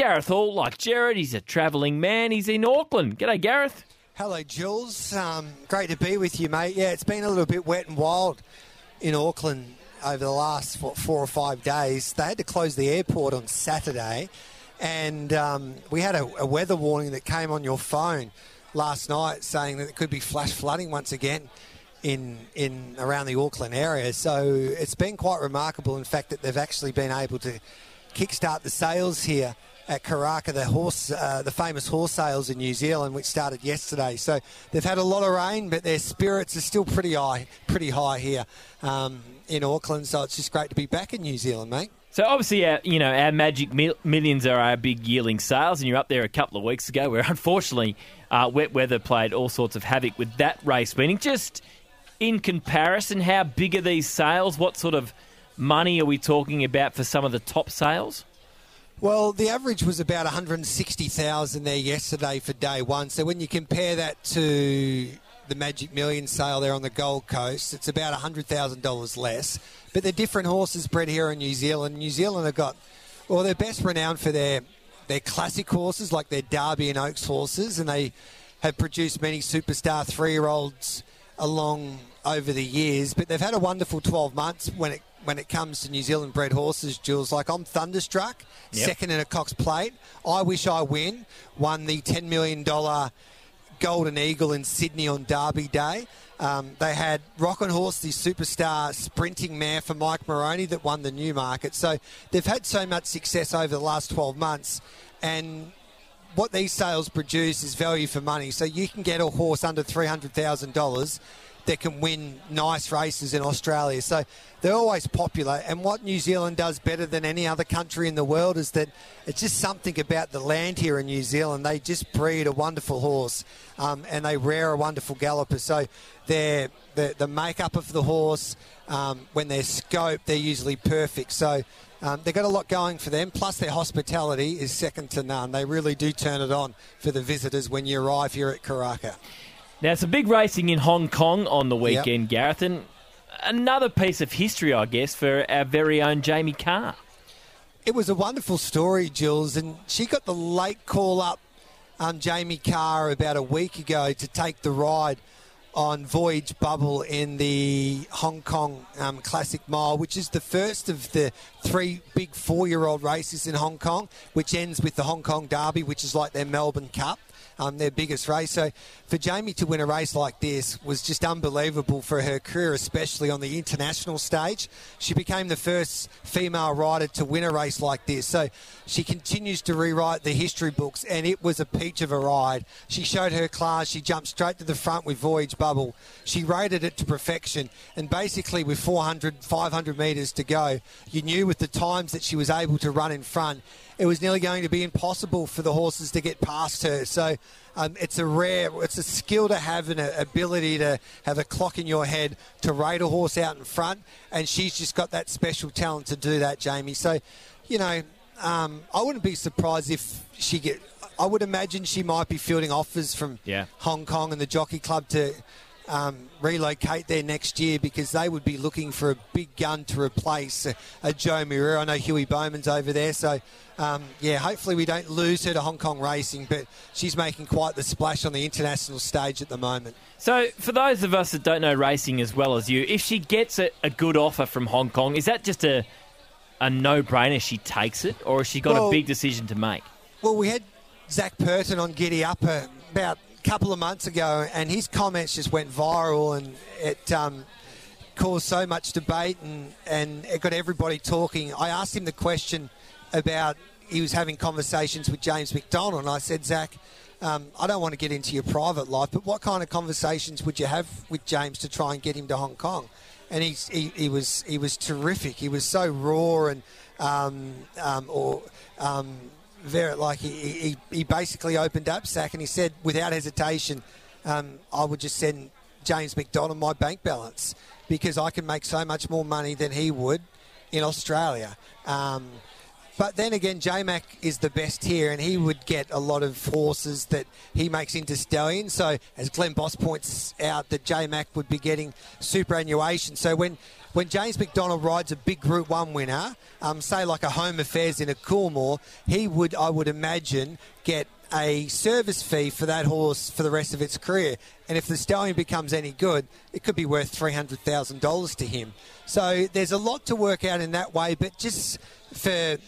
Gareth Hall, like Jared, he's a travelling man. He's in Auckland. G'day, Gareth. Hello, Jules. Um, great to be with you, mate. Yeah, it's been a little bit wet and wild in Auckland over the last what, four or five days. They had to close the airport on Saturday, and um, we had a, a, weather warning that came on your phone last night saying that it could be flash flooding once again in in around the Auckland area. So it's been quite remarkable, in fact, that they've actually been able to kickstart the sales here at Karaka, the horse, uh, the famous horse sales in New Zealand, which started yesterday. So they've had a lot of rain, but their spirits are still pretty high, pretty high here um, in Auckland. So it's just great to be back in New Zealand, mate. So obviously, our, you know, our Magic Millions are our big yearling sales, and you're up there a couple of weeks ago, where unfortunately, uh, wet weather played all sorts of havoc with that race. Meaning, just in comparison, how big are these sales? What sort of money are we talking about for some of the top sales? Well, the average was about 160,000 there yesterday for day one. So when you compare that to the Magic Million sale there on the Gold Coast, it's about $100,000 less. But they're different horses bred here in New Zealand. New Zealand have got, well, they're best renowned for their their classic horses, like their Derby and Oaks horses, and they have produced many superstar three year olds along over the years. But they've had a wonderful 12 months when it when it comes to New Zealand bred horses, Jules. Like I'm thunderstruck, yep. second in a Cox Plate. I wish I win. Won the ten million dollar Golden Eagle in Sydney on Derby Day. Um, they had Roch 'N' Horse, the superstar sprinting mare for Mike Moroney that won the Newmarket. So they've had so much success over the last 12 months, and what these sales produce is value for money. So you can get a horse under $300,000 that can win nice races in Australia. So they're always popular. And what New Zealand does better than any other country in the world is that it's just something about the land here in New Zealand. They just breed a wonderful horse um, and they rear a wonderful galloper. So they're, the, the makeup of the horse, um, when they're scoped, they're usually perfect. So um, they've got a lot going for them. Plus, their hospitality is second to none. They really do turn it on for the visitors when you arrive here at Karaka. Now, some big racing in Hong Kong on the weekend, yep. Gareth, and another piece of history, I guess, for our very own Jamie Kah. It was a wonderful story, Jules, and she got the late call up, um, Jamie Kah, about a week ago to take the ride on Voyage Bubble in the Hong Kong um, Classic Mile, which is the first of the three big four year old races in Hong Kong, which ends with the Hong Kong Derby, which is like their Melbourne Cup um, their biggest race. So for Jamie to win a race like this was just unbelievable for her career, especially on the international stage. She became the first female rider to win a race like this. So she continues to rewrite the history books, and it was a peach of a ride. She showed her class. She jumped straight to the front with Voyage Bubble. She rated it to perfection, and basically with 400, 500 metres to go, you knew with the times that she was able to run in front it was nearly going to be impossible for the horses to get past her. So um, it's a rare, it's a skill to have and an ability to have a clock in your head to rate a horse out in front. And she's just got that special talent to do that, Jamie. So, you know, um, I wouldn't be surprised if she get. I would imagine she might be fielding offers from yeah. Hong Kong and the Jockey Club to um, relocate there next year because they would be looking for a big gun to replace a, a João Moreira. I know Huey Bowman's over there, so um, yeah, hopefully we don't lose her to Hong Kong racing, but she's making quite the splash on the international stage at the moment. So, for those of us that don't know racing as well as you, if she gets a, a good offer from Hong Kong, is that just a a no-brainer? She takes it, or has she got well, a big decision to make? Well, we had Zac Purton on Giddy Up uh, about couple of months ago, and his comments just went viral, and it um, caused so much debate, and, and it got everybody talking. I asked him the question about he was having conversations with James McDonald, and I said, Zac, um, I don't want to get into your private life, but what kind of conversations would you have with James to try and get him to Hong Kong? And he, he, he was he was terrific. He was so raw and um, um, or um, very like he, he, he basically opened up Zac and he said without hesitation, um, I would just send James McDonald my bank balance because I can make so much more money than he would in Australia. Um, but then again, J Mac is the best here, and he would get a lot of horses that he makes into stallions. So, as Glenn Boss points out, that J Mac would be getting superannuation. So when when James McDonald rides a big Group One winner, um, say like a Home Affairs in a Coolmore, he would, I would imagine, get a service fee for that horse for the rest of its career. And if the stallion becomes any good, it could be worth $300,000 to him. So there's a lot to work out in that way, but just for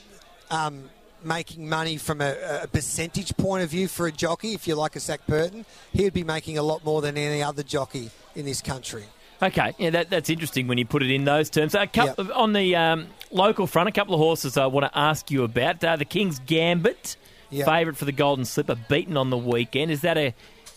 um, making money from a, a, percentage point of view for a jockey, if you like a Zac Purton, he would be making a lot more than any other jockey in this country. Okay, yeah, that, that's interesting when you put it in those terms. A couple, yep. On the um, local front, a couple of horses I want to ask you about. Uh, the King's Gambit, yep. favourite for the Golden Slipper, beaten on the weekend. Is that a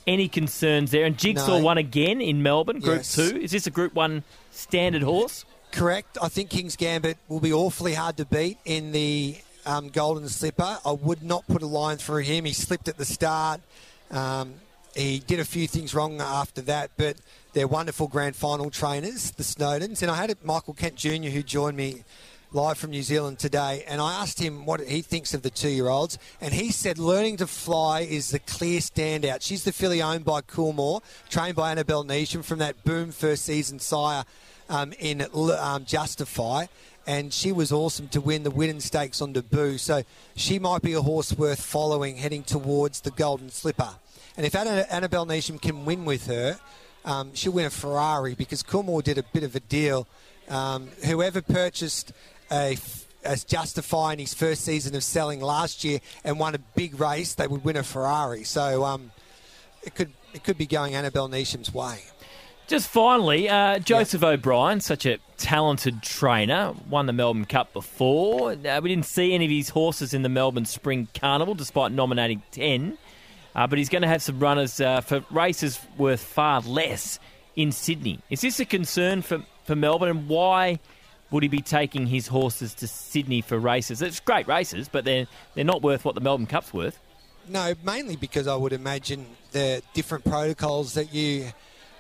any concerns there? And Jigsaw no. won again in Melbourne, Group yes. 2. Is this a Group 1 standard horse? Correct. I think King's Gambit will be awfully hard to beat in the um, Golden Slipper. I would not put a line through him. He slipped at the start. Um, he did a few things wrong after that, but they're wonderful grand final trainers, the Snowdens. And I had Michael Kent Jr., who joined me live from New Zealand today, and I asked him what he thinks of the two year olds, and he said learning to fly is the clear standout. She's the filly owned by Coolmore, trained by Annabel Neasham from that boom first season sire um, in um, Justify. And she was awesome to win the Widden Stakes on debut. So she might be a horse worth following heading towards the Golden Slipper. And if Annabel Neasham can win with her, um, she'll win a Ferrari because Coolmore did a bit of a deal. Um, whoever purchased a as justifying his first season of selling last year and won a big race, they would win a Ferrari. So um, it could it could be going Annabel Neasham's way. Just finally, uh, Joseph O'Brien, such a talented trainer, won the Melbourne Cup before. Uh, we didn't see any of his horses in the Melbourne Spring Carnival, despite nominating ten. Uh, but he's going to have some runners uh, for races worth far less in Sydney. Is this a concern for, for Melbourne, and why would he be taking his horses to Sydney for races? It's great races, but they're they're not worth what the Melbourne Cup's worth. No, mainly because I would imagine the different protocols that you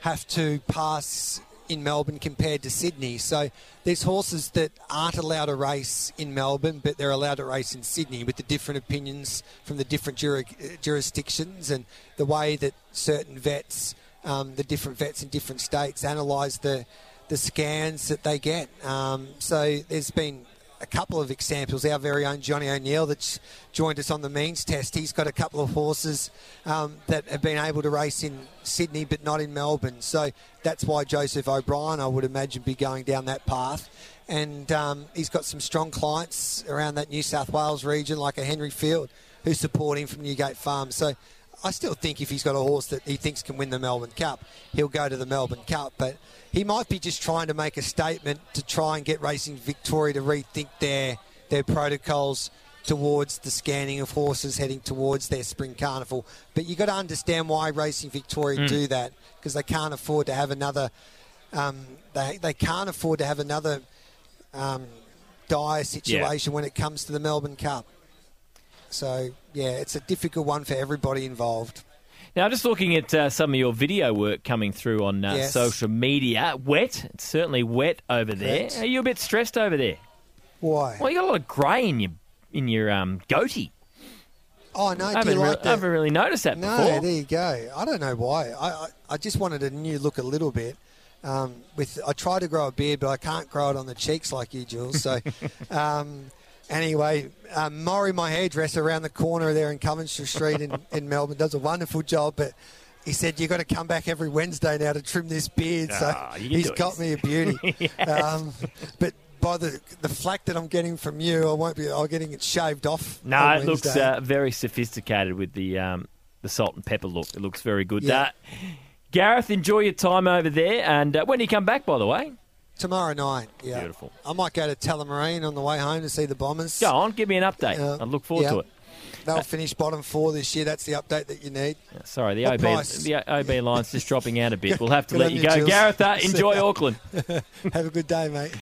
have to pass in Melbourne compared to Sydney. So there's horses that aren't allowed to race in Melbourne, but they're allowed to race in Sydney with the different opinions from the different jurisdictions and the way that certain vets, um, the different vets in different states, analyse the the scans that they get. Um, so there's been a couple of examples. Our very own Johnny O'Neill that's joined us on the means test. He's got a couple of horses um, that have been able to race in Sydney but not in Melbourne. So that's why Joseph O'Brien, I would imagine, be going down that path. And um, he's got some strong clients around that New South Wales region, like a Henry Field, who support him from Newgate Farm. So I still think if he's got a horse that he thinks can win the Melbourne Cup, he'll go to the Melbourne Cup. But he might be just trying to make a statement to try and get Racing Victoria to rethink their their protocols towards the scanning of horses heading towards their spring carnival. But you've got to understand why Racing Victoria mm. do that because they can't afford to have another. Um, they they can't afford to have another um, dire situation yeah. when it comes to the Melbourne Cup. So yeah, it's a difficult one for everybody involved. Now, just looking at uh, some of your video work coming through on uh, yes. social media, wet. It's certainly wet over there. Are you a bit stressed over there? Why? Well, you got a lot of grey in your in your um, goatee. Oh no! I haven't, like re- I haven't really noticed that no, before. there you go. I don't know why. I, I, I just wanted a new look a little bit. Um, with I try to grow a beard, but I can't grow it on the cheeks like you, Jules. So, um, Anyway, um, Maury, my hairdresser around the corner there in Coventry Street in, in Melbourne, does a wonderful job. But he said you've got to come back every Wednesday now to trim this beard. So oh, he's got me a beauty. yes. um, but by the the flack that I'm getting from you, I won't be. I'm getting it shaved off. No, it looks uh, very sophisticated with the um, the salt and pepper look. It looks very good. Yeah. Uh, Gareth, enjoy your time over there. And uh, when do you come back, by the way? Tomorrow night, yeah. Beautiful. I might go to Tullamarine on the way home to see the Bombers. Go on, give me an update. Uh, I look forward yeah. to it. They'll uh, finish bottom four this year. That's the update that you need. Sorry, the OB, the OB line's just dropping out a bit. We'll have to let you go. Gareth, uh, enjoy Auckland. Have a good day, mate.